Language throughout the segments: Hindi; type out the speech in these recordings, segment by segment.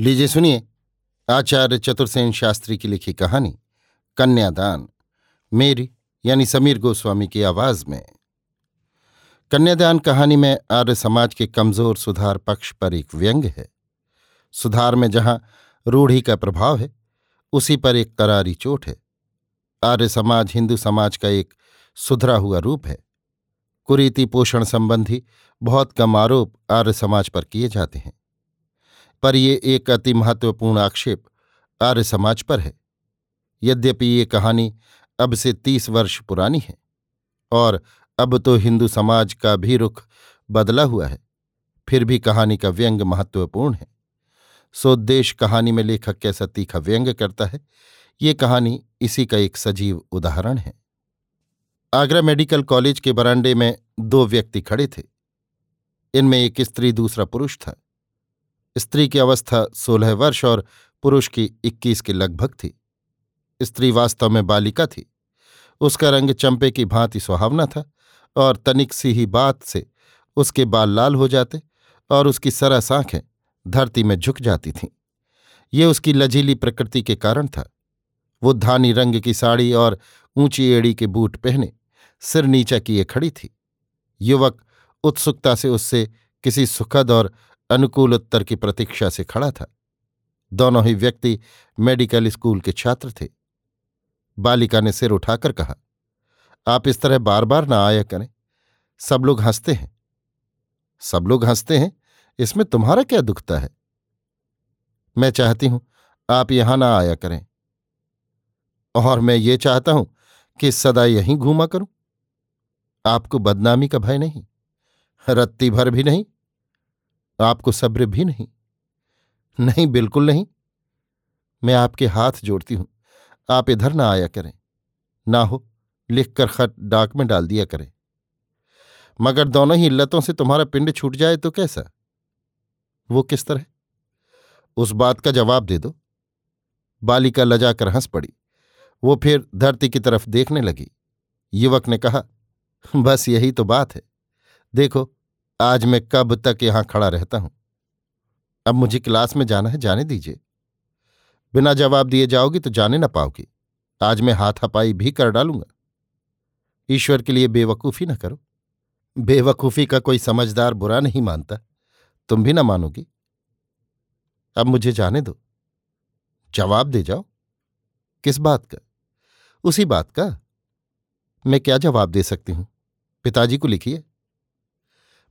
लीजिए, सुनिए। आचार्य चतुर्सेन शास्त्री की लिखी कहानी, कन्यादान, मेरी यानी समीर गोस्वामी की आवाज़ में। कन्यादान कहानी में आर्य समाज के कमज़ोर सुधार पक्ष पर एक व्यंग है। सुधार में जहाँ रूढ़ी का प्रभाव है, उसी पर एक करारी चोट है। आर्य समाज हिंदू समाज का एक सुधरा हुआ रूप है। कुरीति पोषण संबंधी बहुत कम आरोप आर्य समाज पर किए जाते हैं। पर ये एक अति महत्वपूर्ण आक्षेप आर्य समाज पर है। यद्यपि ये कहानी अब से तीस वर्ष पुरानी है, और अब तो हिंदू समाज का भी रुख बदला हुआ है, फिर भी कहानी का व्यंग महत्वपूर्ण है। सोद्देश कहानी में लेखक कैसा तीखा व्यंग करता है, ये कहानी इसी का एक सजीव उदाहरण है। आगरा मेडिकल कॉलेज के बरांडे में दो व्यक्ति खड़े थे। इनमें एक स्त्री, दूसरा पुरुष था। स्त्री की अवस्था सोलह वर्ष और पुरुष की इक्कीस के लगभग थी। स्त्री वास्तव में बालिका थी। उसका रंग चंपे की भांति सुहावना था और तनिक सी ही बात से उसके बाल लाल हो जाते और उसकी सरस आँखें धरती में झुक जाती थीं। ये उसकी लजीली प्रकृति के कारण था। वो धानी रंग की साड़ी और ऊँची एड़ी के बूट पहने सिर नीचा किए खड़ी थी। युवक उत्सुकता से उससे किसी सुखद और अनुकूल उत्तर की प्रतीक्षा से खड़ा था। दोनों ही व्यक्ति मेडिकल स्कूल के छात्र थे। बालिका ने सिर उठाकर कहा, आप इस तरह बार बार ना आया करें। सब लोग हँसते हैं। सब लोग हँसते हैं? इसमें तुम्हारा क्या दुखता है? मैं चाहती हूँ आप यहाँ ना आया करें। और मैं ये चाहता हूँ कि सदा यहीं घूमा करूँ। आपको बदनामी का भय नहीं, रत्ती भर भी नहीं आपको सब्र भी नहीं। नहीं, बिल्कुल नहीं। मैं आपके हाथ जोड़ती हूँ। आप इधर ना आया करें। ना हो, लिखकर खत डाक में डाल दिया करें। मगर दोनों ही इल्लतों से तुम्हारा पिंड छूट जाए तो कैसा? वो किस तरह? उस बात का जवाब दे दो। बालिका लजाकर हंस पड़ी। वो फिर धरती की तरफ़ देखने लगी। युवक ने कहा, बस यही तो बात है। देखो आज मैं कब तक यहाँ खड़ा रहता हूँ? अब मुझे क्लास में जाना है, जाने दीजिए। बिना जवाब दिए जाओगी तो जाने ना पाओगी। आज मैं हाथापाई भी कर डालूँगा। ईश्वर के लिए बेवकूफ़ी ना करो। बेवकूफ़ी का कोई समझदार बुरा नहीं मानता। तुम भी ना मानोगी। अब मुझे जाने दो। जवाब दे जाओ। किस बात का? उसी बात का। मैं क्या जवाब दे सकती हूँ? पिताजी को लिखिए।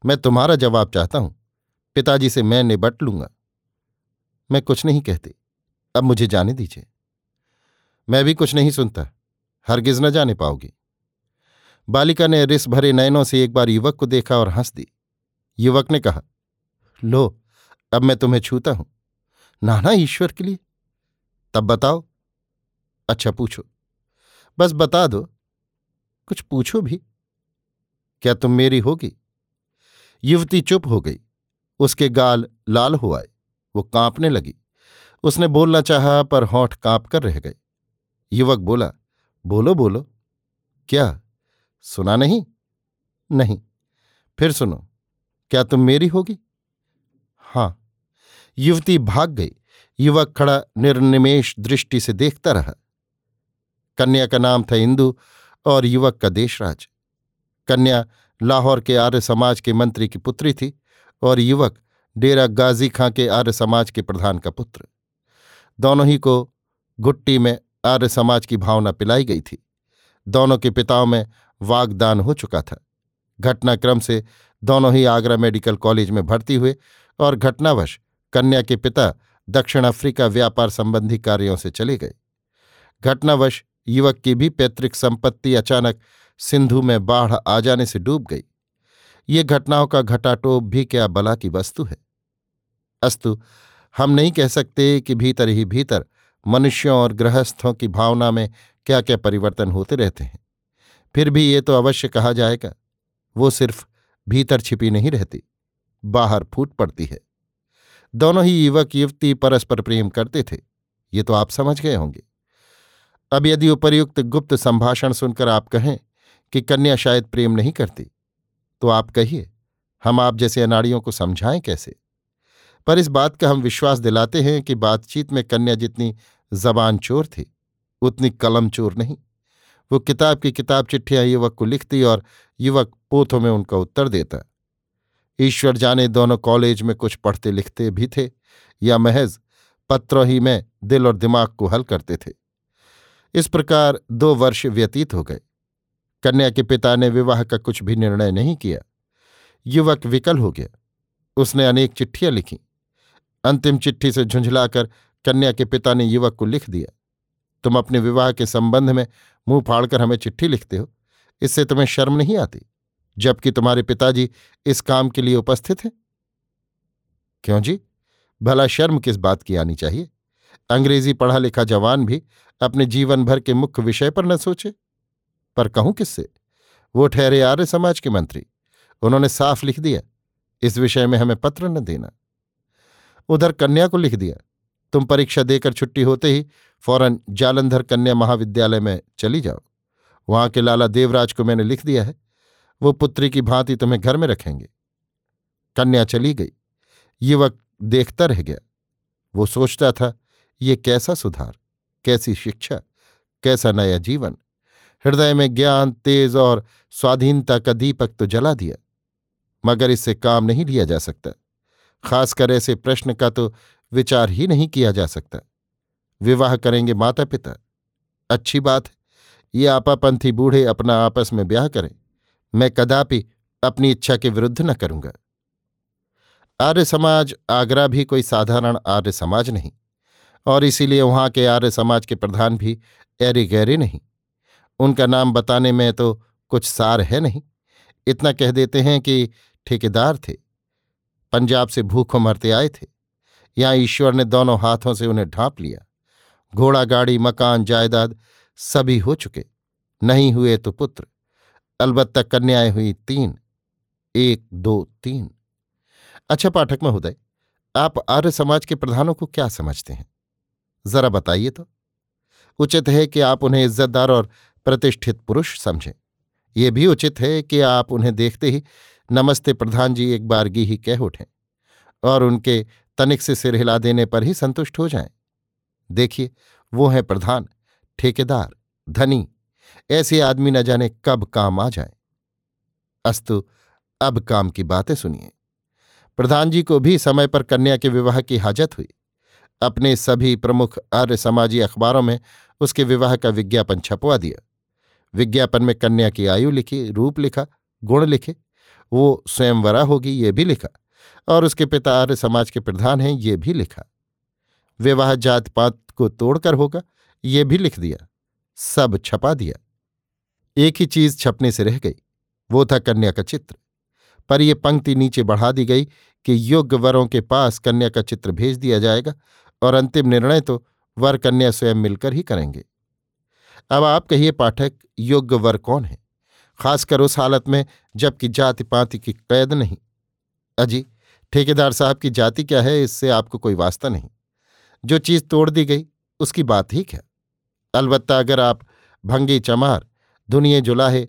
मैं तुम्हारा जवाब चाहता हूँ। पिताजी से मैं निबट लूँगा। मैं कुछ नहीं कहती। अब मुझे जाने दीजिए। मैं भी कुछ नहीं सुनता। हरगिज न जाने पाओगी। बालिका ने रिस भरे नयनों से एक बार युवक को देखा और हंस दी। युवक ने कहा, लो, अब मैं तुम्हें छूता हूँ। नाना ईश्वर के लिए। तब बताओ। अच्छा पूछो। बस बता दो। कुछ पूछो भी। क्या तुम मेरी होगी? युवती चुप हो गई। उसके गाल लाल हो आए। वो कांपने लगी। उसने बोलना चाहा, पर होठ काँप कर रह गए। युवक बोला, बोलो बोलो। क्या? सुना नहीं? नहीं। फिर सुनो। क्या तुम मेरी होगी? हाँ। युवती भाग गई। युवक खड़ा निर्निमेश दृष्टि से देखता रहा। कन्या का नाम था इंदु और युवक का देशराज। कन्या लाहौर के आर्य समाज के मंत्री की पुत्री थी और युवक डेरा गाजी खां के आर्य समाज के प्रधान का पुत्र। दोनों ही को गुट्टी में आर्य समाज की भावना पिलाई गई थी। दोनों के पिताओं में वागदान हो चुका था। घटनाक्रम से दोनों ही आगरा मेडिकल कॉलेज में भर्ती हुए और घटनावश कन्या के पिता दक्षिण अफ्रीका व्यापार संबंधी कार्यों से चले गए। घटनावश युवक की भी पैतृक संपत्ति अचानक सिंधु में बाढ़ आ जाने से डूब गई। ये घटनाओं का घटाटोप भी क्या बला की वस्तु है? अस्तु, हम नहीं कह सकते कि भीतर ही भीतर मनुष्यों और गृहस्थों की भावना में क्या क्या परिवर्तन होते रहते हैं। फिर भी ये तो अवश्य कहा जाएगा, वो सिर्फ़ भीतर छिपी नहीं रहती, बाहर फूट पड़ती है। दोनों ही युवक युवती परस्पर प्रेम करते थे, ये तो आप समझ गए होंगे। अब यदि उपर्युक्त गुप्त संभाषण सुनकर आप कहें कि कन्या शायद प्रेम नहीं करती। तो आप कहिए, हम आप जैसे अनाड़ियों को समझाएँ कैसे? पर इस बात का हम विश्वास दिलाते हैं कि बातचीत में कन्या जितनी जबान चोर थी, उतनी कलम चोर नहीं। वो किताब की किताब चिट्ठियाँ युवक को लिखती और युवक पोथों में उनका उत्तर देता। ईश्वर जाने दोनों कॉलेज में कुछ पढ़ते लिखते भी थे, या महज पत्रों ही में दिल और दिमाग को हल करते थे। इस प्रकार दो वर्ष व्यतीत हो गए। कन्या के पिता ने विवाह का कुछ भी निर्णय नहीं किया। युवक विकल हो गया। उसने अनेक चिट्ठियाँ लिखी। अंतिम चिट्ठी से झुंझलाकर कन्या के पिता ने युवक को लिख दिया। तुम अपने विवाह के संबंध में मुँह फाड़कर हमें चिट्ठी लिखते हो। इससे तुम्हें शर्म नहीं आती, जबकि तुम्हारे पिताजी इस काम के लिए उपस्थित हैं? क्यों जी? भला शर्म किस बात की आनी चाहिए? अंग्रेज़ी पढ़ा लिखा जवान भी अपने जीवन भर के मुख्य विषय पर न सोचे। पर कहूँ किससे? वो ठहरे आर्य समाज के मंत्री। उन्होंने साफ़ लिख दिया, इस विषय में हमें पत्र न देना। उधर कन्या को लिख दिया, तुम परीक्षा देकर छुट्टी होते ही फ़ौरन जालंधर कन्या महाविद्यालय में चली जाओ। वहाँ के लाला देवराज को मैंने लिख दिया है, वो पुत्री की भांति तुम्हें घर में रखेंगे। कन्या चली गई, युवक देखता रह गया। वो सोचता था, ये कैसा सुधार, कैसी शिक्षा, कैसा नया जीवन। हृदय में ज्ञान, तेज और स्वाधीनता का दीपक तो जला दिया, मगर इससे काम नहीं लिया जा सकता। खासकर ऐसे प्रश्न का तो विचार ही नहीं किया जा सकता। विवाह करेंगे माता पिता अच्छी बात है, ये आपापंथी बूढ़े अपना आपस में ब्याह करें। मैं कदापि अपनी इच्छा के विरुद्ध न करूँगा। आर्य समाज, आगरा भी कोई साधारण आर्य समाज नहीं, और इसीलिए वहाँ के आर्य समाज के प्रधान भी एरे गहरे नहीं। उनका नाम बताने में तो कुछ सार है नहीं। इतना कह देते हैं कि ठेकेदार थे। पंजाब से भूखों मरते आए थे। यहाँ ईश्वर ने दोनों हाथों से उन्हें ढांप लिया। घोड़ा, गाड़ी, मकान, जायदाद सभी हो चुके। नहीं हुए तो पुत्र। अलबत्ता कन्याएँ हुई तीन। एक, दो, तीन। अच्छा पाठक महोदय, आप आर्य समाज के प्रधानों को क्या समझते हैं? जरा बताइए तो। उचित है कि आप उन्हें इज्जतदार और प्रतिष्ठित पुरुष समझें। ये भी उचित है कि आप उन्हें देखते ही नमस्ते प्रधान जी एक बारगी ही कह उठें और उनके तनिक से सिर हिला देने पर ही संतुष्ट हो जाएँ। देखिए, वो है प्रधान, ठेकेदार, धनी, ऐसे आदमी न जाने कब काम आ जाए। अस्तु, अब काम की बातें सुनिए। प्रधान जी को भी समय पर कन्या के विवाह की हाजत हुई। अपने सभी प्रमुख आर्य समाजी अखबारों में उसके विवाह का विज्ञापन छपवा दिया। विज्ञापन में कन्या की आयु लिखी, रूप लिखा, गुण लिखे, वो स्वयंवरा होगी, ये भी लिखा, और उसके पिता आर्य समाज के प्रधान हैं, ये भी लिखा। विवाह जात पात को तोड़कर होगा, ये भी लिख दिया, सब छपा दिया। एक ही चीज़ छपने से रह गई, वो था कन्या का चित्र। पर यह पंक्ति नीचे बढ़ा दी गई कि योग्य वरों के पास कन्या का चित्र भेज दिया जाएगा, और अंतिम निर्णय तो वर कन्या स्वयं मिलकर ही करेंगे। अब आप कहिए, पाठक योग्य वर कौन है? खासकर उस हालत में, जबकि जाति पाति की कैद नहीं। अजी, ठेकेदार साहब की जाति क्या है, इससे आपको कोई वास्ता नहीं। जो चीज़ तोड़ दी गई, उसकी बात ही क्या? अलबत्ता अगर आप भंगी चमार दुनिया जुलाहे,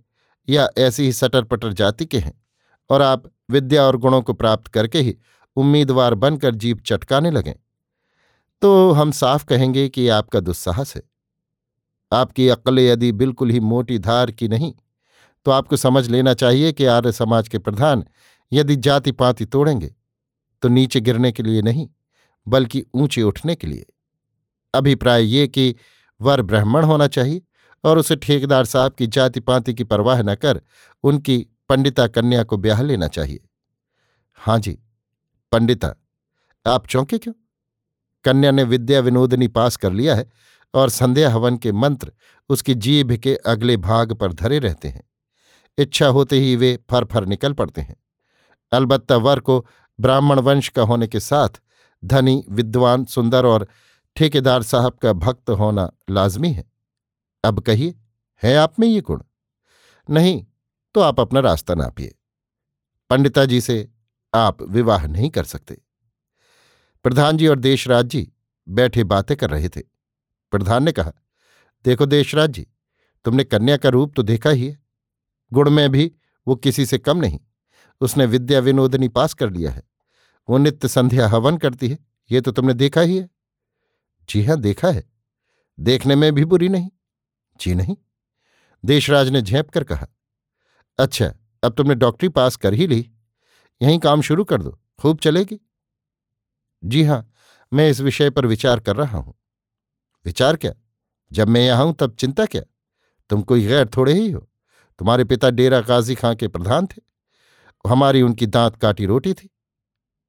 या ऐसी ही सटर पटर जाति के हैं, और आप विद्या और गुणों को प्राप्त करके ही उम्मीदवार बनकर जीप चटकाने लगें तो हम साफ़ कहेंगे कि आपका दुस्साहस है। आपकी अक्ल यदि बिल्कुल ही मोटी धार की नहीं तो आपको समझ लेना चाहिए कि आर्य समाज के प्रधान यदि जाति पाति तोड़ेंगे तो नीचे गिरने के लिए नहीं, बल्कि ऊँचे उठने के लिए। अभिप्राय ये कि वर ब्राह्मण होना चाहिए और उसे ठेकेदार साहब की जाति पाति की परवाह न कर उनकी पंडिता कन्या को ब्याह लेना चाहिए। हाँ जी, पंडिता, आप चौंके क्यों? कन्या ने विद्या विनोदनी पास कर लिया है और संध्या हवन के मंत्र उसकी जीभ के अगले भाग पर धरे रहते हैं। इच्छा होते ही वे फर फर निकल पड़ते हैं। अलबत्ता वर को ब्राह्मण वंश का होने के साथ धनी, विद्वान, सुंदर और ठेकेदार साहब का भक्त होना लाजमी है। अब कहिए, है आप में ये गुण? नहीं तो आप अपना रास्ता नापिए। पंडिता जी से आप विवाह नहीं कर सकते। प्रधान जी और देशराज जी बैठे बातें कर रहे थे। प्रधान ने कहा, देखो देशराज जी, तुमने कन्या का रूप तो देखा ही है। गुण में भी वो किसी से कम नहीं। उसने विद्या विनोदनी पास कर लिया है। वो नित्य संध्या हवन करती है। ये तो तुमने देखा ही है। जी हाँ देखा है। देखने में भी बुरी नहीं। जी नहीं। देशराज ने झेप कर कहा अच्छा अब तुमने डॉक्टरी पास कर ही ली। यहीं काम शुरू कर दो। खूब चलेगी? जी हाँ मैं इस विषय पर विचार कर रहा हूँ। विचार क्या? जब मैं यहाँ हूँ, तब चिंता क्या? तुम कोई गैर थोड़े ही हो। तुम्हारे पिता डेरा काजी खां के प्रधान थे। हमारी उनकी दांत काटी रोटी थी।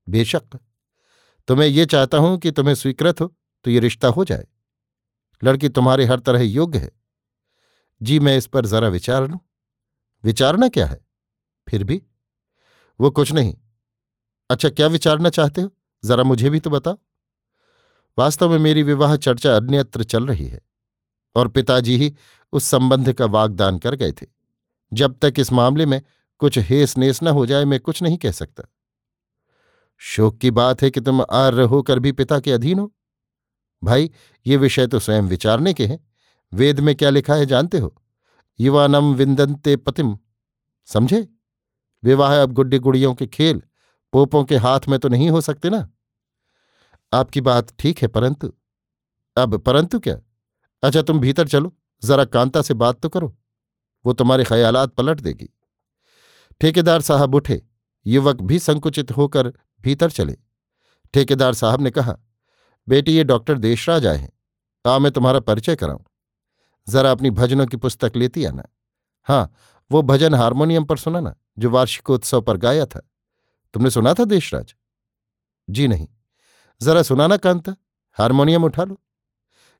बेशक। तो मैं ये चाहता हूँ कि तुम्हें स्वीकृत हो तो ये रिश्ता हो जाए। लड़की तुम्हारे हर तरह योग्य है। जी, मैं इस पर जरा विचार लूँ। विचारना क्या है? फिर भी? वो कुछ नहीं। अच्छा क्या विचारना चाहते हो? जरा मुझे भी तो बताओ। वास्तव में मेरी विवाह चर्चा अन्यत्र चल रही है। और पिताजी ही उस संबंध का वागदान कर गए थे। जब तक इस मामले में कुछ हेस नेस न हो जाए, मैं कुछ नहीं कह सकता। शोक की बात है कि तुम आर्य होकर भी पिता के अधीन हो। भाई, ये विषय तो स्वयं विचारने के हैं। वेद में क्या लिखा है जानते हो? युवानम विंदनते पतिम। समझे? विवाह अब गुड्डी गुड़ियों के खेल, पोपों के हाथ में तो नहीं हो सकते ना? आपकी बात ठीक है, परंतु अब परंतु क्या? अच्छा तुम भीतर चलो, जरा कांता से बात तो करो, वो तुम्हारे ख्यालात पलट देगी। ठेकेदार साहब उठे, युवक भी संकुचित होकर भीतर चले। ठेकेदार साहब ने कहा, बेटी, ये डॉक्टर देशराज आए हैं आ मैं तुम्हारा परिचय कराऊं। जरा अपनी भजनों की पुस्तक लेती आना। हाँ वो भजन हारमोनियम पर सुना ना जो वार्षिकोत्सव पर गाया था। तुमने सुना था देशराज? जी नहीं। जरा सुनाना कांता। हारमोनियम उठा लो।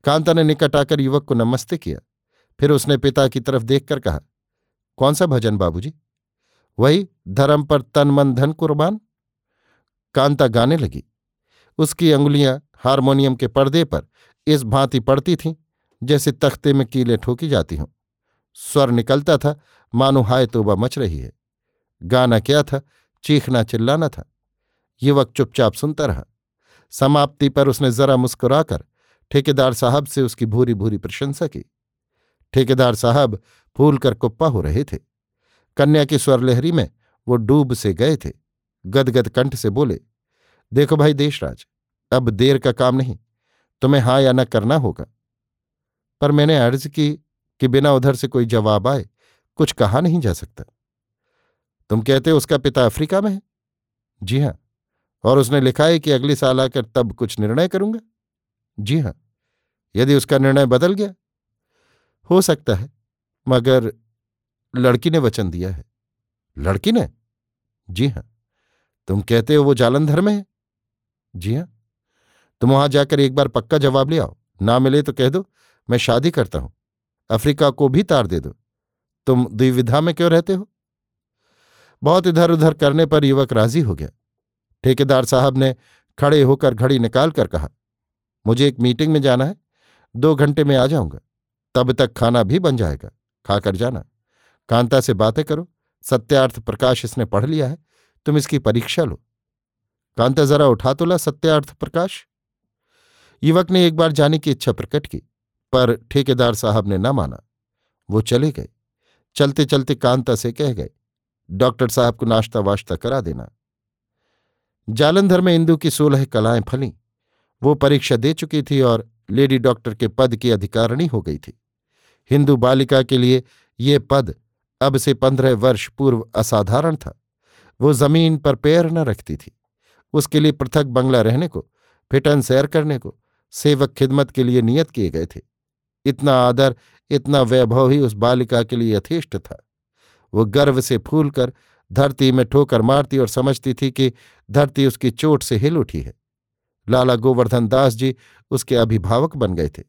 कांता ने निकट आकर युवक को नमस्ते किया। फिर उसने पिता की तरफ़ देखकर कहा, कौन सा भजन, बाबूजी? वही धर्म पर तन, मन, धन, कुर्बान। कांता गाने लगी। उसकी अंगुलियाँ हारमोनियम के पर्दे पर इस भांति पड़ती थीं, जैसे तख्ते में कीले ठोकी जाती हों। स्वर निकलता था, मानो हाय तोबा मच रही है। गाना क्या था, चीखना चिल्लाना था। युवक चुपचाप सुनता रहा। समाप्ति पर उसने जरा मुस्कुराकर ठेकेदार साहब से उसकी भूरी भूरी प्रशंसा की। ठेकेदार साहब फूल कर कुप्पा हो रहे थे। कन्या की स्वरलहरी में वो डूब से गए थे। गदगद कंठ से बोले, देखो भाई देशराज, अब देर का काम नहीं, तुम्हें हाँ या न करना होगा। पर मैंने अर्ज़ की कि बिना उधर से कोई जवाब आए कुछ कहा नहीं जा सकता। तुम कहते उसका पिता अफ्रीका में है? जी हाँ। और उसने लिखा है कि अगले साल आकर तब कुछ निर्णय करूँगा। जी हाँ यदि उसका निर्णय बदल गया, हो सकता है, मगर लड़की ने वचन दिया है। लड़की ने? जी हाँ। तुम कहते हो वो जालंधर में है? जी हाँ। तुम वहाँ जाकर एक बार पक्का जवाब ले आओ। ना मिले तो कह दो, मैं शादी करता हूँ। अफ्रीका को भी तार दे दो। तुम द्विविधा में क्यों रहते हो? बहुत इधर उधर करने पर युवक राज़ी हो गया। ठेकेदार साहब ने खड़े होकर घड़ी निकाल कर कहा, मुझे एक मीटिंग में जाना है, दो घंटे में आ जाऊँगा, तब तक खाना भी बन जाएगा, खाकर जाना। कांता से बातें करो, सत्यार्थ प्रकाश इसने पढ़ लिया है, तुम इसकी परीक्षा लो। कांता जरा उठा तो ला सत्यार्थ प्रकाश। युवक ने एक बार जाने की इच्छा प्रकट की, पर ठेकेदार साहब ने न माना। वो चले गए। चलते चलते कांता से कह गए, डॉक्टर साहब को नाश्ता वाश्ता करा देना। जालंधर में इंदू की सोलह कलाएँ फलीं। वो परीक्षा दे चुकी थी और लेडी डॉक्टर के पद की अधिकारिणी हो गई थी। हिंदू बालिका के लिए ये पद अब से पंद्रह वर्ष पूर्व असाधारण था। वो ज़मीन पर पैर न रखती थी। उसके लिए पृथक बंगला रहने को फिटन सैर करने को, सेवक खिदमत के लिए नियत किए गए थे। इतना आदर, इतना वैभव ही उस बालिका के लिए यथेष्ट था। वो गर्व से फूल कर धरती में ठोकर मारती और समझती थी कि धरती उसकी चोट से हिल उठी है। लाला गोवर्धन दास जी उसके अभिभावक बन गए थे।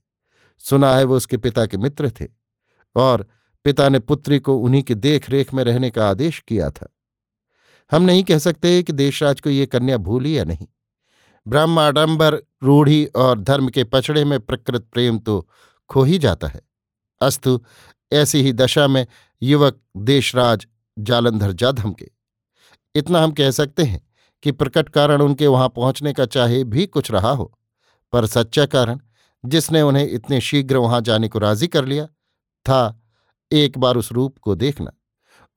सुना है वो उसके पिता के मित्र थे और पिता ने पुत्री को उन्हीं की देख रेख में रहने का आदेश किया था। हम नहीं कह सकते कि देशराज को ये कन्या भूली या नहीं। ब्रह्माडंबर, रूढ़ी और धर्म के पचड़े में प्रकृत प्रेम तो खो ही जाता है। अस्तु, ऐसी ही दशा में युवक देशराज जालंधर जा धमके। इतना हम कह सकते हैं कि प्रकट कारण उनके वहाँ पहुँचने का चाहे भी कुछ रहा हो, पर सच्चा कारण, जिसने उन्हें इतने शीघ्र वहाँ जाने को राज़ी कर लिया, था एक बार उस रूप को देखना।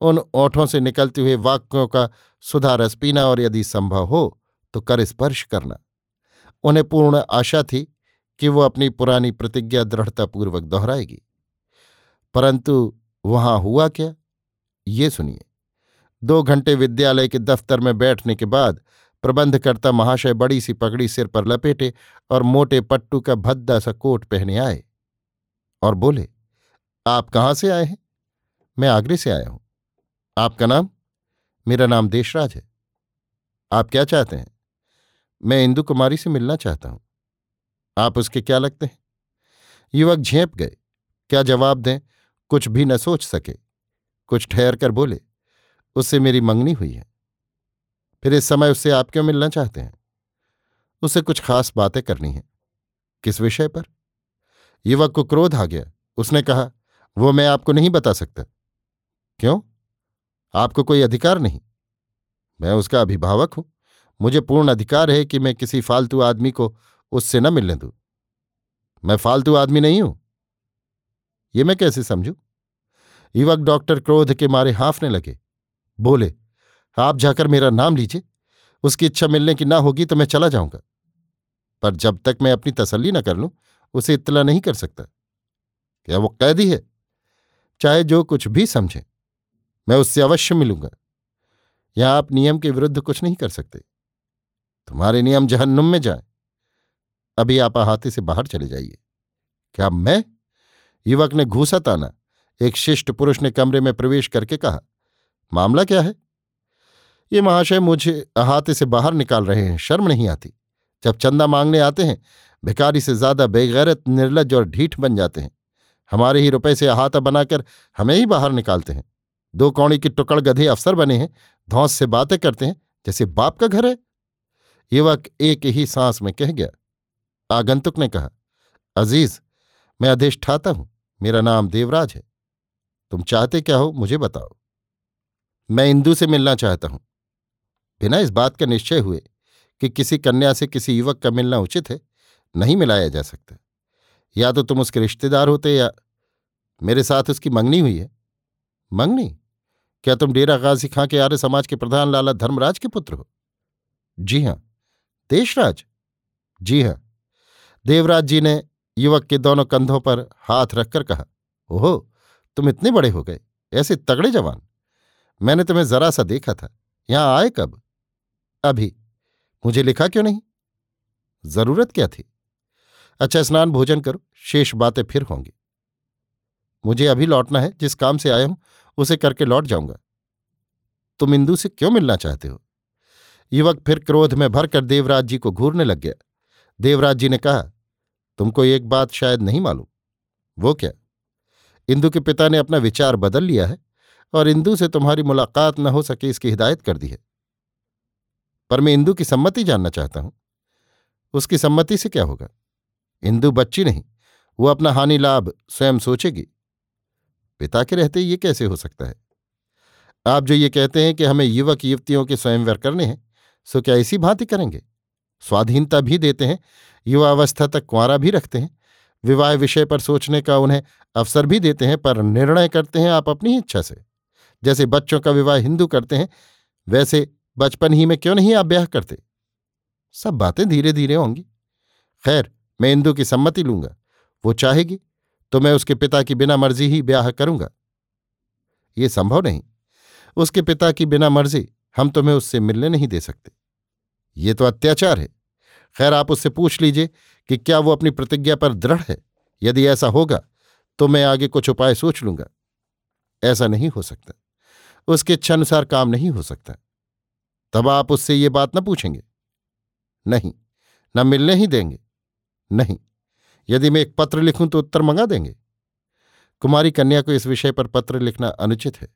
उन ओठों से निकलते हुए वाक्यों का सुधा रस पीना और यदि संभव हो तो कर स्पर्श करना। उन्हें पूर्ण आशा थी कि वो अपनी पुरानी प्रतिज्ञा दृढ़तापूर्वक दोहराएगी। परंतु वहाँ हुआ क्या? ये सुनिए। दो घंटे विद्यालय के दफ्तर में बैठने के बाद प्रबंधकर्ता महाशय बड़ी सी पगड़ी सिर पर लपेटे और मोटे पट्टू का भद्दा सा कोट पहने आए और बोले, आप कहाँ से आए हैं? मैं आगरे से आया हूँ। आपका नाम? मेरा नाम देशराज है। आप क्या चाहते हैं? मैं इंदु कुमारी से मिलना चाहता हूँ। आप उसके क्या लगते हैं? युवक झेप गए। क्या जवाब दें? कुछ भी न सोच सके। कुछ ठहर कर बोले, उससे मेरी मंगनी हुई है। फिर इस समय उससे आप क्यों मिलना चाहते हैं? उसे कुछ खास बातें करनी है। किस विषय पर? युवक को क्रोध आ गया। उसने कहा, वो मैं आपको नहीं बता सकता। क्यों? आपको कोई अधिकार नहीं। मैं उसका अभिभावक हूँ। मुझे पूर्ण अधिकार है कि मैं किसी फालतू आदमी को उससे न मिलने दूँ। मैं फालतू आदमी नहीं हूँ। ये मैं कैसे समझू? युवक डॉक्टर क्रोध के मारे हाफने लगे। बोले, आप जाकर मेरा नाम लीजिए। उसकी इच्छा मिलने की ना होगी तो मैं चला जाऊँगा। पर जब तक मैं अपनी तसल्ली न कर लूँ, उसे इतला नहीं कर सकता। क्या वो कैदी है? चाहे जो कुछ भी समझे, मैं उससे अवश्य मिलूँगा। यहाँ आप नियम के विरुद्ध कुछ नहीं कर सकते। तुम्हारे नियम जहन्नुम में जाए। अभी आप अहाते से बाहर चले जाइए। क्या मैं? युवक ने घूसा ताना। एक शिष्ट पुरुष ने कमरे में प्रवेश करके कहा, मामला क्या है? ये महाशय मुझे अहाते से बाहर निकाल रहे हैं, शर्म नहीं आती। जब चंदा मांगने आते हैं भिकारी से ज़्यादा बेगैरत, निर्लज और ढीठ बन जाते हैं। हमारे ही रुपए से अहाता बनाकर हमें ही बाहर निकालते हैं। दो कौड़ी की टुकड़ गधे अफसर बने हैं, धौस से बातें करते हैं, जैसे बाप का घर है। युवक एक ही सांस में कह गया। आगंतुक ने कहा, अज़ीज़, मैं अधिष्ठाता हूँ, मेरा नाम देवराज है। तुम चाहते क्या हो मुझे बताओ। मैं इंदु से मिलना चाहता हूँ। बिना इस बात का निश्चय हुए कि किसी कन्या से किसी युवक का मिलना उचित है, नहीं मिलाया जा सकता। या तो तुम उसके रिश्तेदार होते या मेरे साथ उसकी मंगनी हुई है। मंगनी? क्या तुम डेरा गाजी खां के आर्य समाज के प्रधान लाला धर्मराज के पुत्र हो? जी हाँ। देशराज? जी हाँ। देवराज जी ने युवक के दोनों कंधों पर हाथ रखकर कहा, ओहो! तुम इतने बड़े हो गए, ऐसे तगड़े जवान। मैंने तुम्हें जरा सा देखा था, यहाँ आए कब? अभी। मुझे लिखा क्यों नहीं? ज़रूरत क्या थी? अच्छा स्नान भोजन करो, शेष बातें फिर होंगी। मुझे अभी लौटना है, जिस काम से आया हूँ, उसे करके लौट जाऊँगा। तुम इंदु से क्यों मिलना चाहते हो? युवक फिर क्रोध में भरकर देवराज जी को घूरने लग गया। देवराज जी ने कहा, तुमको एक बात शायद नहीं मालूम। वो क्या? इंदु के पिता ने अपना विचार बदल लिया है और इंदु से तुम्हारी मुलाकात न हो सके इसकी हिदायत कर दी है। पर मैं इंदु की सम्मति जानना चाहता हूँ। उसकी सम्मति से क्या होगा? इंदु बच्ची नहीं, वो अपना हानि लाभ स्वयं सोचेगी। पिता के रहते ये कैसे हो सकता है? आप जो ये कहते हैं कि हमें युवक युवतियों के स्वयंवर करने हैं, सो क्या इसी भांति करेंगे? स्वाधीनता भी देते हैं युवावस्था तक कुंवारा भी रखते हैं विवाह विषय पर सोचने का उन्हें अवसर भी देते हैं, पर निर्णय करते हैं आप अपनी इच्छा से। जैसे बच्चों का विवाह हिंदू करते हैं, वैसे बचपन ही में क्यों नहीं आप ब्याह करते? सब बातें धीरे धीरे होंगी। खैर, मैं इंदु की सम्मति लूँगा। वो चाहेगी तो मैं उसके पिता की बिना मर्ज़ी ही ब्याह करूँगा। ये संभव नहीं। उसके पिता की बिना मर्ज़ी, हम तुम्हें उससे मिलने नहीं दे सकते। ये तो अत्याचार है। खैर, आप उससे पूछ लीजिए कि क्या वो अपनी प्रतिज्ञा पर दृढ़ है? यदि ऐसा होगा तो मैं आगे कुछ उपाय सोच लूँगा। ऐसा नहीं हो सकता। उसकी इच्छा अनुसार काम नहीं हो सकता। तब आप उससे ये बात न पूछेंगे। नहीं, न मिलने ही देंगे। नहीं, यदि मैं एक पत्र लिखूं तो उत्तर मंगा देंगे। कुमारी कन्या को इस विषय पर पत्र लिखना अनुचित है।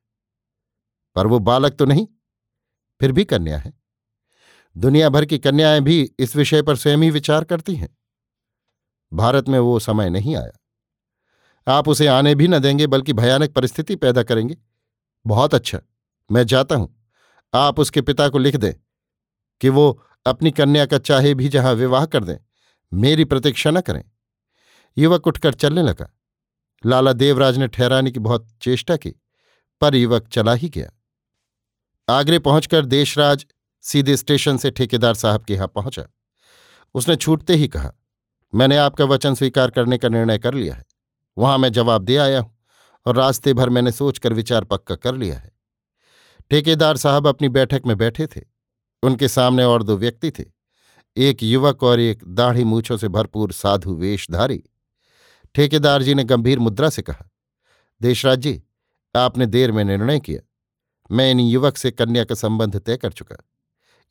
पर वो बालक तो नहीं, फिर भी कन्या है। दुनिया भर की कन्याएँ भी इस विषय पर स्वयं ही विचार करती हैं। भारत में वो समय नहीं आया। आप उसे आने भी न देंगे, बल्कि भयानक परिस्थिति पैदा करेंगे। बहुत अच्छा। मैं जाता हूँ। आप उसके पिता को लिख दें कि वो अपनी कन्या का चाहे भी जहाँ विवाह कर दें, मेरी प्रतीक्षा न करें। युवक उठकर चलने लगा। लाला देवराज ने ठहराने की बहुत चेष्टा की, पर युवक चला ही गया। आगरे पहुंचकर देशराज सीधे स्टेशन से ठेकेदार साहब के यहाँ पहुँचा। उसने छूटते ही कहा मैंने आपका वचन स्वीकार करने का निर्णय कर लिया है। वहाँ मैं जवाब दे आया हूँ और रास्ते भर मैंने सोचकर विचार पक्का कर लिया है। ठेकेदार साहब अपनी बैठक में बैठे थे। उनके सामने और दो व्यक्ति थे। एक युवक और एक दाढ़ी मूछों से भरपूर साधु वेशधारी। ठेकेदार जी ने गंभीर मुद्रा से कहा, देशराज जी, आपने देर में निर्णय किया। मैं इन युवक से कन्या का संबंध तय कर चुका।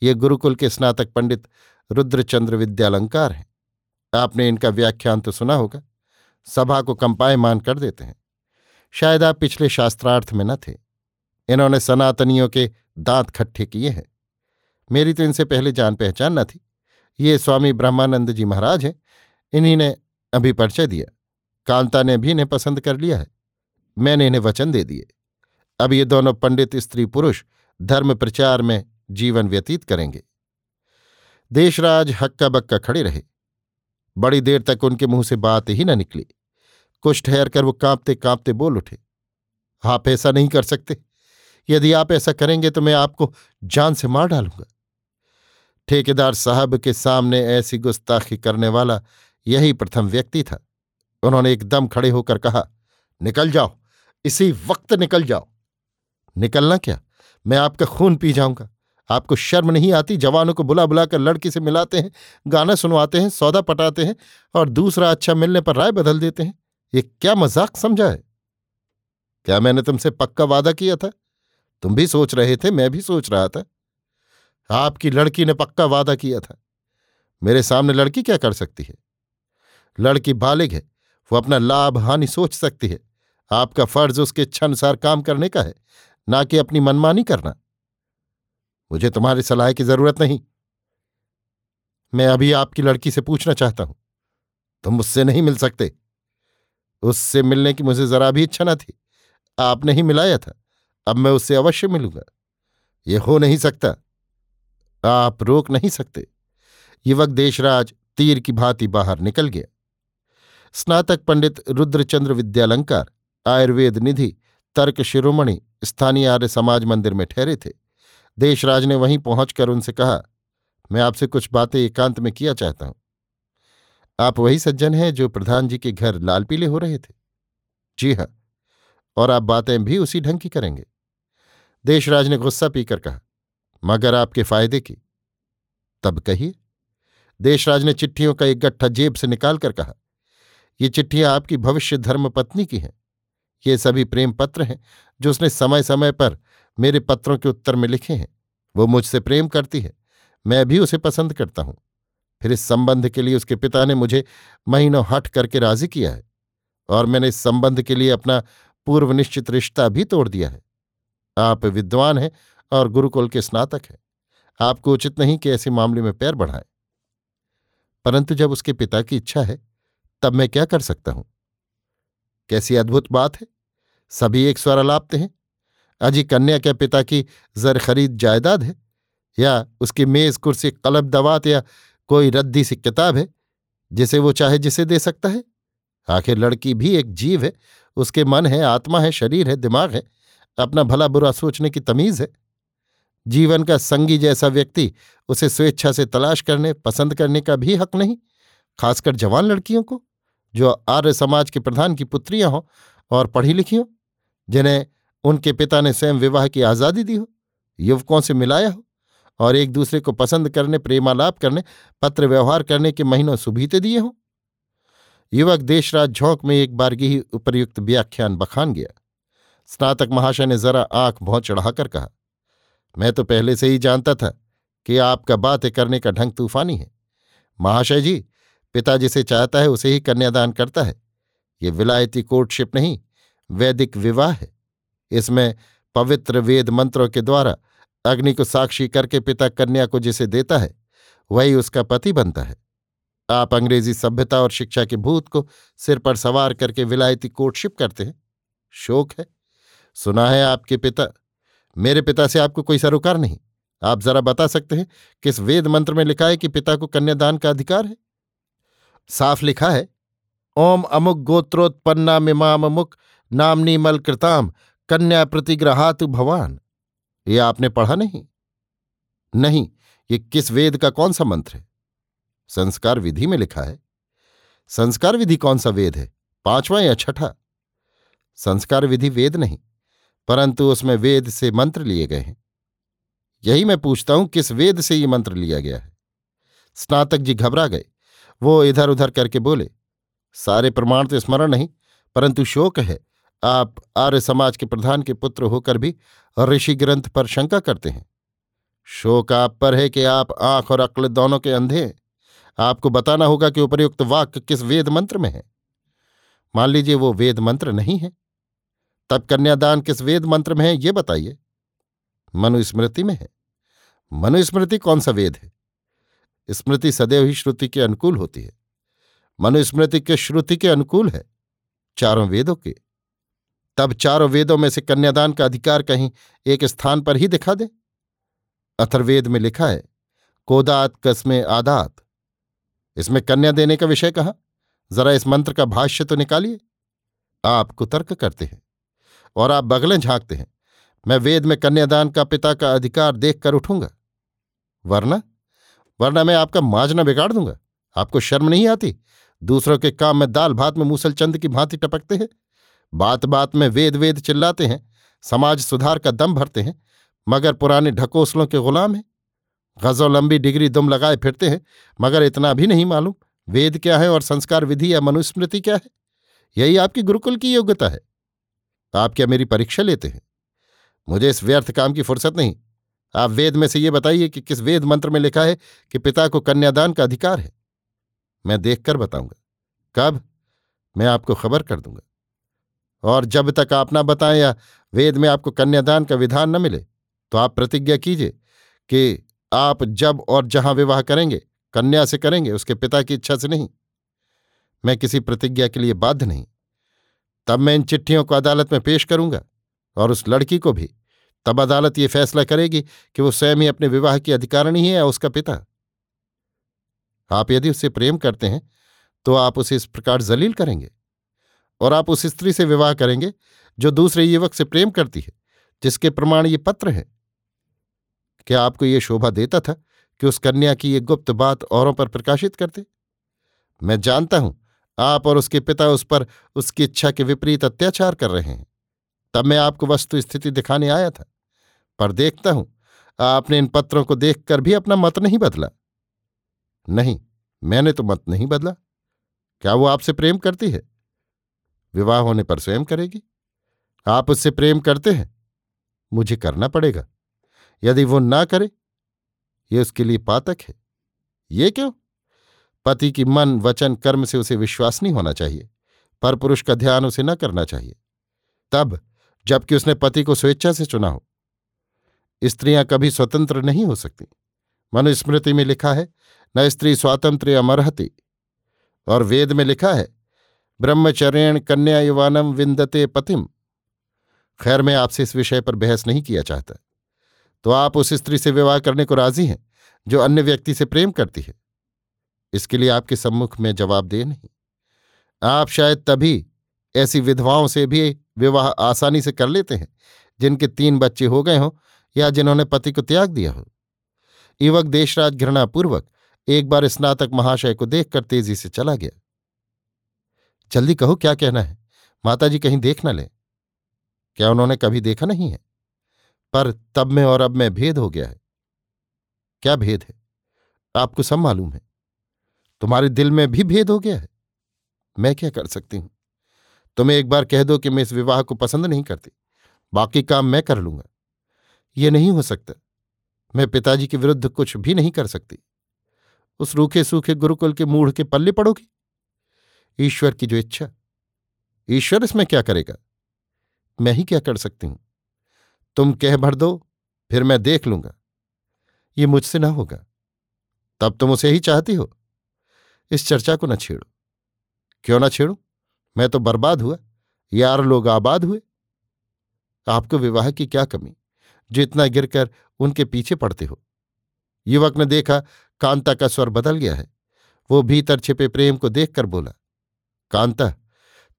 ये गुरुकुल के स्नातक पंडित रुद्रचंद्र विद्यालंकार हैं। आपने इनका व्याख्यान तो सुना होगा। सभा को कंपायमान कर देते हैं। शायद आप पिछले शास्त्रार्थ में न थे। इन्होंने सनातनियों के दांत खट्ठे किए हैं। मेरी तो इनसे पहले जान पहचान न थी। ये स्वामी ब्रह्मानंद जी महाराज हैं। इन्हीं ने अभी परिचय दिया। कांता ने भी इन्हें पसंद कर लिया है। मैंने इन्हें वचन दे दिए। अब ये दोनों पंडित स्त्री पुरुष धर्म प्रचार में जीवन व्यतीत करेंगे। देशराज हक्का बक्का खड़े रहे। बड़ी देर तक उनके मुँह से बात ही न निकली। कुछ ठहर कर वो कांपते कांपते बोल उठे। आप ऐसा नहीं कर सकते। यदि आप ऐसा करेंगे तो मैं आपको जान से मार डालूँगा। ठेकेदार साहब के सामने ऐसी गुस्ताखी करने वाला यही प्रथम व्यक्ति था। उन्होंने एकदम खड़े होकर कहा, निकल जाओ। इसी वक्त निकल जाओ। निकलना क्या? मैं आपका खून पी जाऊँगा। आपको शर्म नहीं आती? जवानों को बुला बुलाकर लड़की से मिलाते हैं, गाना सुनवाते हैं, सौदा पटाते हैं और दूसरा अच्छा मिलने पर राय बदल देते हैं। ये क्या मज़ाक समझा है? क्या मैंने तुमसे पक्का वादा किया था? तुम भी सोच रहे थे, मैं भी सोच रहा था। आपकी लड़की ने पक्का वादा किया था। मेरे सामने लड़की क्या कर सकती है? लड़की बालिग है, वो अपना लाभ हानि सोच सकती है। आपका फ़र्ज़ उसके इच्छानुसार काम करने का है, ना कि अपनी मनमानी करना। मुझे तुम्हारी सलाह की ज़रूरत नहीं। मैं अभी आपकी लड़की से पूछना चाहता हूँ। तुम मुझसे नहीं मिल सकते। उससे मिलने की मुझे जरा भी इच्छा न थी। आपने ही मिलाया था। अब मैं उससे अवश्य मिलूँगा। ये हो नहीं सकता। आप रोक नहीं सकते। युवक देशराज तीर की भांति बाहर निकल गया। स्नातक पंडित रुद्रचंद्र विद्यालंकार, आयुर्वेद निधि, तर्क शिरोमणि, स्थानीय आर्य समाज मंदिर में ठहरे थे। देशराज ने वहीं पहुंचकर उनसे कहा, मैं आपसे कुछ बातें एकांत में किया चाहता हूँ। आप वही सज्जन हैं जो प्रधान जी के घर लाल पीले हो रहे थे। जी हाँ और आप बातें भी उसी ढंग की करेंगे। देशराज ने गुस्सा पीकर कहा, मगर आपके फ़ायदे की? तब कहिए। देशराज ने चिट्ठियों का एक गट्ठा जेब से निकालकर कहा, ये चिट्ठियाँ आपकी भविष्य धर्म पत्नी की हैं। ये सभी प्रेम पत्र हैं जो उसने समय समय पर मेरे पत्रों के उत्तर में लिखे हैं। वो मुझसे प्रेम करती है। मैं भी उसे पसंद करता हूँ। फिर इस संबंध के लिए उसके पिता ने मुझे महीनों हट करके राज़ी किया है और मैंने इस संबंध के लिए अपना पूर्व निश्चित रिश्ता भी तोड़ दिया है। आप विद्वान हैं और गुरुकुल के स्नातक हैं। आपको उचित नहीं कि ऐसे मामले में पैर बढ़ाएँ। परंतु जब उसके पिता की इच्छा है, तब मैं क्या कर सकता हूँ? कैसी अद्भुत बात है। सभी एक स्वर अलापते हैं। अजी कन्या के पिता की जर खरीद जायदाद है, या उसकी मेज, कुर्सी, कलब, दवात, या कोई रद्दी सी किताब है, जिसे वो चाहे जिसे दे सकता है? आखिर लड़की भी एक जीव है, उसके मन है, आत्मा है, शरीर है, दिमाग है, अपना भला बुरा सोचने की तमीज है। जीवन का संगी जैसा व्यक्ति उसे स्वेच्छा से तलाश करने, पसंद करने का भी हक नहीं, खासकर जवान लड़कियों को, जो आर्य समाज के प्रधान की पुत्रियाँ हों और पढ़ी लिखी हों, जिन्हें उनके पिता ने स्वयं विवाह की आज़ादी दी हो, युवकों से मिलाया हो और एक दूसरे को पसंद करने, प्रेमालाप करने, पत्र व्यवहार करने के महीनों सुबीते दिए हों। युवक देशराज झोंक में एक बारगी उपयुक्त व्याख्यान बखान गया। स्नातक महाशय ने जरा आँख भौं चढ़ाकर कहा, मैं तो पहले से ही जानता था कि आपका बातें करने का ढंग तूफानी है। महाशय जी पिता जिसे चाहता है उसे ही कन्यादान करता है। ये विलायती कोर्टशिप नहीं, वैदिक विवाह है। इसमें पवित्र वेद मंत्रों के द्वारा अग्नि को साक्षी करके पिता कन्या को जिसे देता है, वही उसका पति बनता है। आप अंग्रेज़ी सभ्यता और शिक्षा के भूत को सिर पर सवार करके विलायती कोर्टशिप करते हैं। शोक है। सुना है आपके पिता, मेरे पिता से आपको कोई सरोकार नहीं। आप जरा बता सकते हैं, किस वेद मंत्र में लिखा है कि पिता को कन्यादान का अधिकार है? साफ़ लिखा है, ओम अमुक गोत्रोत्पन्ना मिमाम अमुक नामनी मलकृताम कन्या प्रतिग्रहातु भवान। ये आपने पढ़ा नहीं? नहीं, ये किस वेद का कौन सा मंत्र है? संस्कार विधि में लिखा है। संस्कार विधि कौन सा वेद है? पांचवा या छठा? संस्कार विधि वेद नहीं, परंतु उसमें वेद से मंत्र लिए गए हैं। यही मैं पूछता हूँ, किस वेद से ये मंत्र लिया गया है? स्नातक जी घबरा गए। वो इधर उधर करके बोले, सारे प्रमाण तो स्मरण नहीं, परंतु शोक है। आप आर्य समाज के प्रधान के पुत्र होकर भी ऋषि ग्रंथ पर शंका करते हैं। शोक आप पर है कि आप आँख और अक्ल दोनों के अंधे हैं। आपको बताना होगा कि उपयुक्त वाक्य किस वेद मंत्र में है। मान लीजिए वो वेद मंत्र नहीं है। तब कन्यादान किस वेद मंत्र में है, ये बताइए। मनुस्मृति में है। मनुस्मृति कौन सा वेद है? स्मृति सदैव ही श्रुति के अनुकूल होती है। मनुस्मृति के श्रुति के अनुकूल है? चारों वेदों के। तब चारों वेदों में से कन्यादान का अधिकार कहीं एक स्थान पर ही दिखा दे। अथर्वेद में लिखा है, कोदात कस्मे आदात। इसमें कन्या देने का विषय कहा, जरा इस मंत्र का भाष्य तो निकालिए। आप कुतर्क करते हैं और आप बगलें झांकते हैं। मैं वेद में कन्यादान का पिता का अधिकार देख कर उठूँगा। वरना वरना मैं आपका माजना बिगाड़ दूँगा। आपको शर्म नहीं आती? दूसरों के काम में दाल भात में मूसल चंद की भांति टपकते हैं। बात बात में वेद वेद चिल्लाते हैं, समाज सुधार का दम भरते हैं, मगर पुराने ढकोसलों के गुलाम हैं। गजो लंबी डिग्री दुम लगाए फिरते हैं, मगर इतना भी नहीं मालूम वेद क्या है और संस्कार विधि या मनुस्मृति क्या है। यही आपकी गुरुकुल की योग्यता है। आप क्या मेरी परीक्षा लेते हैं? मुझे इस व्यर्थ काम की फुर्सत नहीं। आप वेद में से ये बताइए कि किस वेद मंत्र में लिखा है कि पिता को कन्यादान का अधिकार है। मैं देखकर बताऊँगा। कब? मैं आपको खबर कर दूँगा। और जब तक आप ना बताएँ या वेद में आपको कन्यादान का विधान न मिले तो आप प्रतिज्ञा कीजिए कि आप जब और जहाँ विवाह करेंगे, कन्या से करेंगे, उसके पिता की इच्छा से नहीं। मैं किसी प्रतिज्ञा के लिए बाध्य नहीं। तब मैं इन चिट्ठियों को अदालत में पेश करूँगा और उस लड़की को भी। तब अदालत ये फैसला करेगी कि वो स्वयं ही अपने विवाह की अधिकारिणी है या उसका पिता। आप यदि उससे प्रेम करते हैं तो आप उसे इस प्रकार जलील करेंगे। और आप उस स्त्री से विवाह करेंगे, जो दूसरे युवक से प्रेम करती है, जिसके प्रमाण ये पत्र है। क्या आपको ये शोभा देता था कि उस कन्या की ये गुप्त बात औरों पर प्रकाशित करते? मैं जानता हूँ, आप और उसके पिता उस पर उसकी इच्छा के विपरीत अत्याचार कर रहे हैं। तब मैं आपको वस्तु स्थिति दिखाने आया था, पर देखता हूँ, आपने इन पत्रों को देखकर भी अपना मत नहीं बदला। नहीं, मैंने तो मत नहीं बदला। क्या वो आपसे प्रेम करती है? विवाह होने पर स्वयं करेगी? आप उससे प्रेम करते हैं? मुझे करना पड़ेगा। यदि वो ना करे, ये उसके लिए पातक है। ये क्यों? पति की मन, वचन, कर्म से उसे विश्वास नहीं होना चाहिए, पर पुरुष का ध्यान उसे न करना चाहिए। तब, जबकि उसने पति को स्वेच्छा से चुना हो, स्त्रियाँ कभी स्वतंत्र नहीं हो सकती। मनुस्मृति में लिखा है, न स्त्री स्वातंत्र अमरहति, और वेद में लिखा है ब्रह्मचर्यण कन्या युवानम विंदते पतिम। खैर, मैं आपसे इस विषय पर बहस नहीं किया चाहता। तो आप उस स्त्री से विवाह करने को राज़ी हैं, जो अन्य व्यक्ति से प्रेम करती है? इसके लिए आपके सम्मुख में जवाब दे नहीं। आप शायद तभी ऐसी विधवाओं से भी विवाह आसानी से कर लेते हैं, जिनके तीन बच्चे हो गए हों, या जिन्होंने पति को त्याग दिया हो। युवक देशराज घृणापूर्वक एक बार स्नातक महाशय को देखकर तेज़ी से चला गया। जल्दी कहो क्या कहना है। माताजी कहीं देख न लें। क्या उन्होंने कभी देखा नहीं है? पर तब में और अब में भेद हो गया है। क्या भेद है? आपको सब मालूम है। तुम्हारे दिल में भी भेद हो गया है। मैं क्या कर सकती हूँ? तुम्हें एक बार कह दो कि मैं इस विवाह को पसंद नहीं करती। बाकी काम मैं कर लूँगा। ये नहीं हो सकता। मैं पिताजी के विरुद्ध कुछ भी नहीं कर सकती। उस रूखे सूखे गुरुकुल के मूढ़ के पल्ले पड़ोगी? ईश्वर की जो इच्छा। ईश्वर इसमें क्या करेगा? मैं ही क्या कर सकती हूँ? तुम कह भर दो, फिर मैं देख लूँगा। ये मुझसे ना होगा। तब तुम उसे ही चाहती हो। इस चर्चा को न छेड़ो। क्यों ना छेड़ो? मैं तो बर्बाद हुआ। यार लोग आबाद हुए। आपको विवाह की क्या कमी? जो इतना गिरकर उनके पीछे पड़ते हो। युवक ने देखा, कांता का स्वर बदल गया है। वो भीतर छिपे प्रेम को देखकर बोला कांता,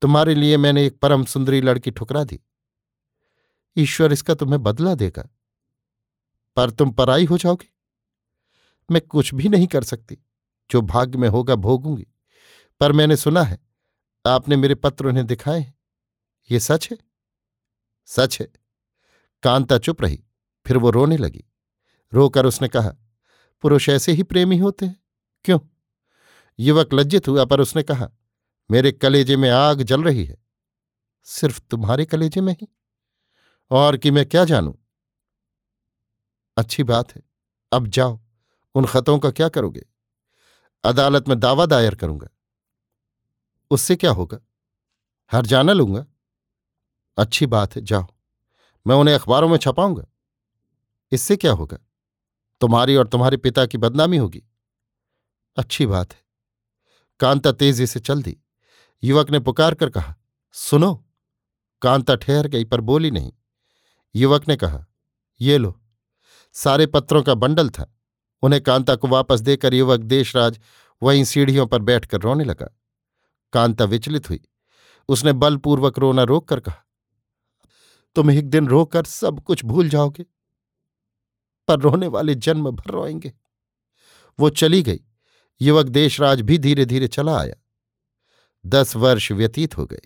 तुम्हारे लिए मैंने एक परम सुंदरी लड़की ठुकरा दी। ईश्वर इसका तुम्हें बदला देगा। पर तुम पराई हो जाओगे। मैं कुछ भी नहीं कर सकती। जो भाग्य में होगा भोगूँगी। पर मैंने सुना है, आपने मेरे पत्र उन्हें दिखाए हैं। ये सच है? सच है। कांता चुप रही, फिर वो रोने लगी। रोकर उसने कहा, पुरुष ऐसे ही प्रेमी होते हैं? क्यों? युवक लज्जित हुआ, पर उसने कहा मेरे कलेजे में आग जल रही है। सिर्फ़ तुम्हारे कलेजे में ही? और कि मैं क्या जानूं? अच्छी बात है। अब जाओ, उन खतों का क्या करोगे? अदालत में दावा दायर करूँगा। उससे क्या होगा? हर जाना लूँगा। अच्छी बात है, जाओ। मैं उन्हें अखबारों में छपाऊँगा। इससे क्या होगा? तुम्हारी और तुम्हारे पिता की बदनामी होगी। अच्छी बात है। कांता तेज़ी से चल दी। युवक ने पुकार कर कहा, सुनो। कांता ठहर गई पर बोली नहीं। युवक ने कहा, ये लो, सारे पत्रों का बंडल था। उन्हें कांता को वापस देकर युवक देशराज वहीं सीढ़ियों पर बैठकर रोने लगा। कांता विचलित हुई। उसने बलपूर्वक रोना रोक कर कहा, तुम एक दिन रोकर सब कुछ भूल जाओगे, पर रोने वाले जन्म भर रोएँगे। वो चली गई। युवक देशराज भी धीरे धीरे चला आया। दस वर्ष व्यतीत हो गए।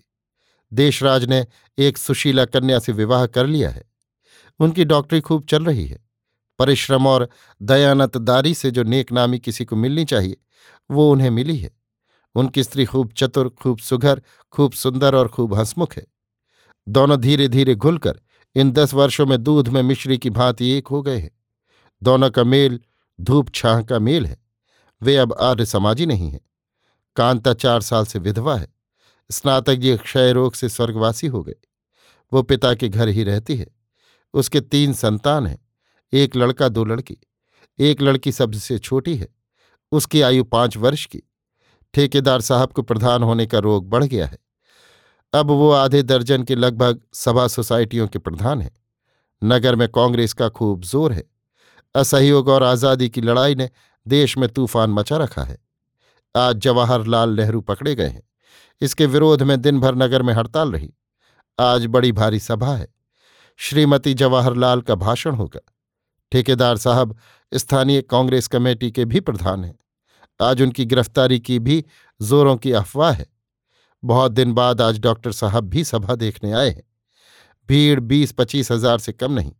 देशराज ने एक सुशीला कन्या से विवाह कर लिया है। उनकी डॉक्टरी खूब चल रही है। परिश्रम और दयानतदारी से जो नेक नामी किसी को मिलनी चाहिए, वो उन्हें मिली है। उनकी स्त्री खूब चतुर, खूब सुघर, खूब सुंदर और खूब हंसमुख है। दोनों धीरे धीरे घुलकर इन दस वर्षों में दूध में मिश्री की भांति एक हो गए हैं। दोनों का मेल धूप छाह का मेल है। वे अब आर्य समाजी नहीं है। कांता चार साल से विधवा है। स्नातक जी क्षय रोग से स्वर्गवासी हो गए। वो पिता के घर ही रहती है। उसके तीन संतान हैं। एक लड़का, दो लड़की। एक लड़की सबसे छोटी है। उसकी आयु पाँच वर्ष की। ठेकेदार साहब को प्रधान होने का रोग बढ़ गया है। अब वो आधे दर्जन के लगभग सभा सोसाइटियों के प्रधान हैं। नगर में कांग्रेस का खूब ज़ोर है। असहयोग और आज़ादी की लड़ाई ने देश में तूफ़ान मचा रखा है। आज जवाहरलाल नेहरू पकड़े गए हैं। इसके विरोध में दिन भर नगर में हड़ताल रही। आज बड़ी भारी सभा है। श्रीमती जवाहरलाल का भाषण होगा। ठेकेदार साहब, स्थानीय कांग्रेस कमेटी के भी प्रधान हैं। आज उनकी गिरफ्तारी की भी जोरों की अफवाह है। बहुत दिन बाद आज डॉक्टर साहब भी सभा देखने आए हैं। भीड़ बीस पच्चीस हज़ार से कम नहीं।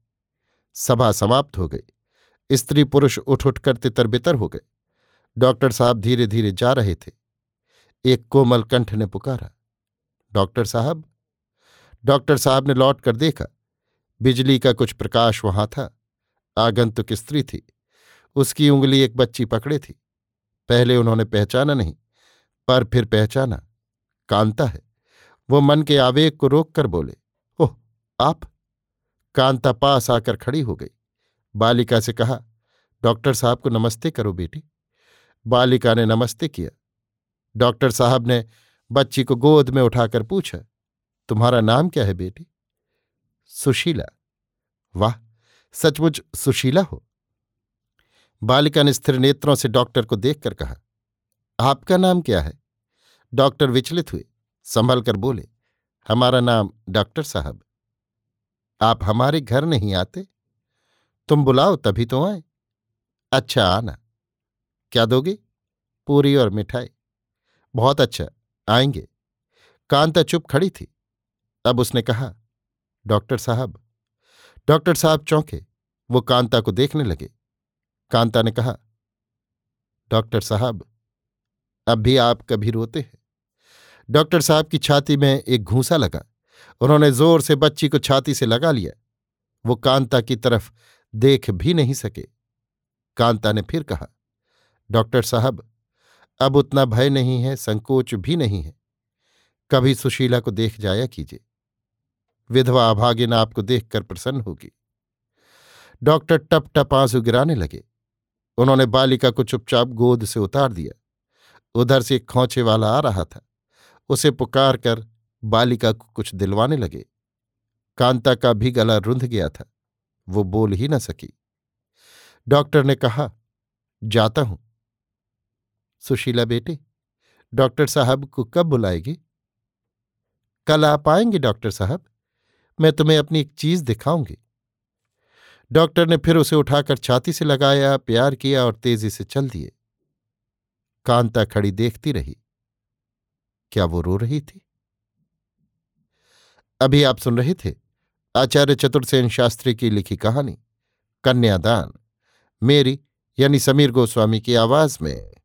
सभा समाप्त हो गई। स्त्री पुरुष उठ उठकर तितर बितर हो गए। डॉक्टर साहब धीरे धीरे जा रहे थे। एक कोमल कंठ ने पुकारा, डॉक्टर साहब डॉक्टर साहब ने लौट कर देखा, बिजली का कुछ प्रकाश वहाँ था, आगंतुक स्त्री थी, उसकी उंगली एक बच्ची पकड़े थी, पहले उन्होंने पहचाना नहीं, पर फिर पहचाना, कांता है, वो मन के आवेग को रोक कर बोले, ओह, आप? कांता पास आकर खड़ी हो गई, बालिका से कहा, डॉक्टर साहब को नमस्ते करो बेटी। बालिका ने नमस्ते किया। डॉक्टर साहब ने बच्ची को गोद में उठाकर पूछा, तुम्हारा नाम क्या है बेटी? सुशीला। वाह, सचमुच सुशीला हो? बालिका ने स्थिर नेत्रों से डॉक्टर को देखकर कहा, आपका नाम क्या है? डॉक्टर विचलित हुए संभल कर बोले, हमारा नाम डॉक्टर साहब। आप हमारे घर नहीं आते? तुम बुलाओ तभी तो आए। अच्छा आना। क्या दोगे? पूरी और मिठाई। बहुत अच्छा आएँगे। कांता चुप खड़ी थी। अब उसने कहा, डॉक्टर साहब डॉक्टर साहब चौंके। वो कांता को देखने लगे। कांता ने कहा, डॉक्टर साहब अब भी आप कभी रोते हैं? डॉक्टर साहब की छाती में एक घूसा लगा। उन्होंने ज़ोर से बच्ची को छाती से लगा लिया। वो कांता की तरफ़ देख भी नहीं सके। कांता ने फिर कहा डॉक्टर साहब, अब उतना भय नहीं है, संकोच भी नहीं है। कभी सुशीला को देख जाया कीजिए। विधवा अभागिन आपको देखकर प्रसन्न होगी। डॉक्टर टप टप आँसू गिराने लगे। उन्होंने बालिका को चुपचाप गोद से उतार दिया। उधर से एक खोचे वाला आ रहा था। उसे पुकार कर बालिका को कुछ दिलवाने लगे। कांता का भी गला रुंध गया था। वो बोल ही न सकी। डॉक्टर ने कहा, जाता हूँ। सुशीला बेटे, डॉक्टर साहब को कब बुलाएगी? कल आप आएँगे, डॉक्टर साहब? मैं तुम्हें अपनी एक चीज़ दिखाऊँगी। डॉक्टर ने फिर उसे उठाकर छाती से लगाया, प्यार किया और तेज़ी से चल दिए। कांता खड़ी देखती रही। क्या वो रो रही थी? अभी आप सुन रहे थे आचार्य चतुर्सेन शास्त्री की लिखी कहानी, कन्यादान, मेरी यानी समीर गोस्वामी की आवाज़ में।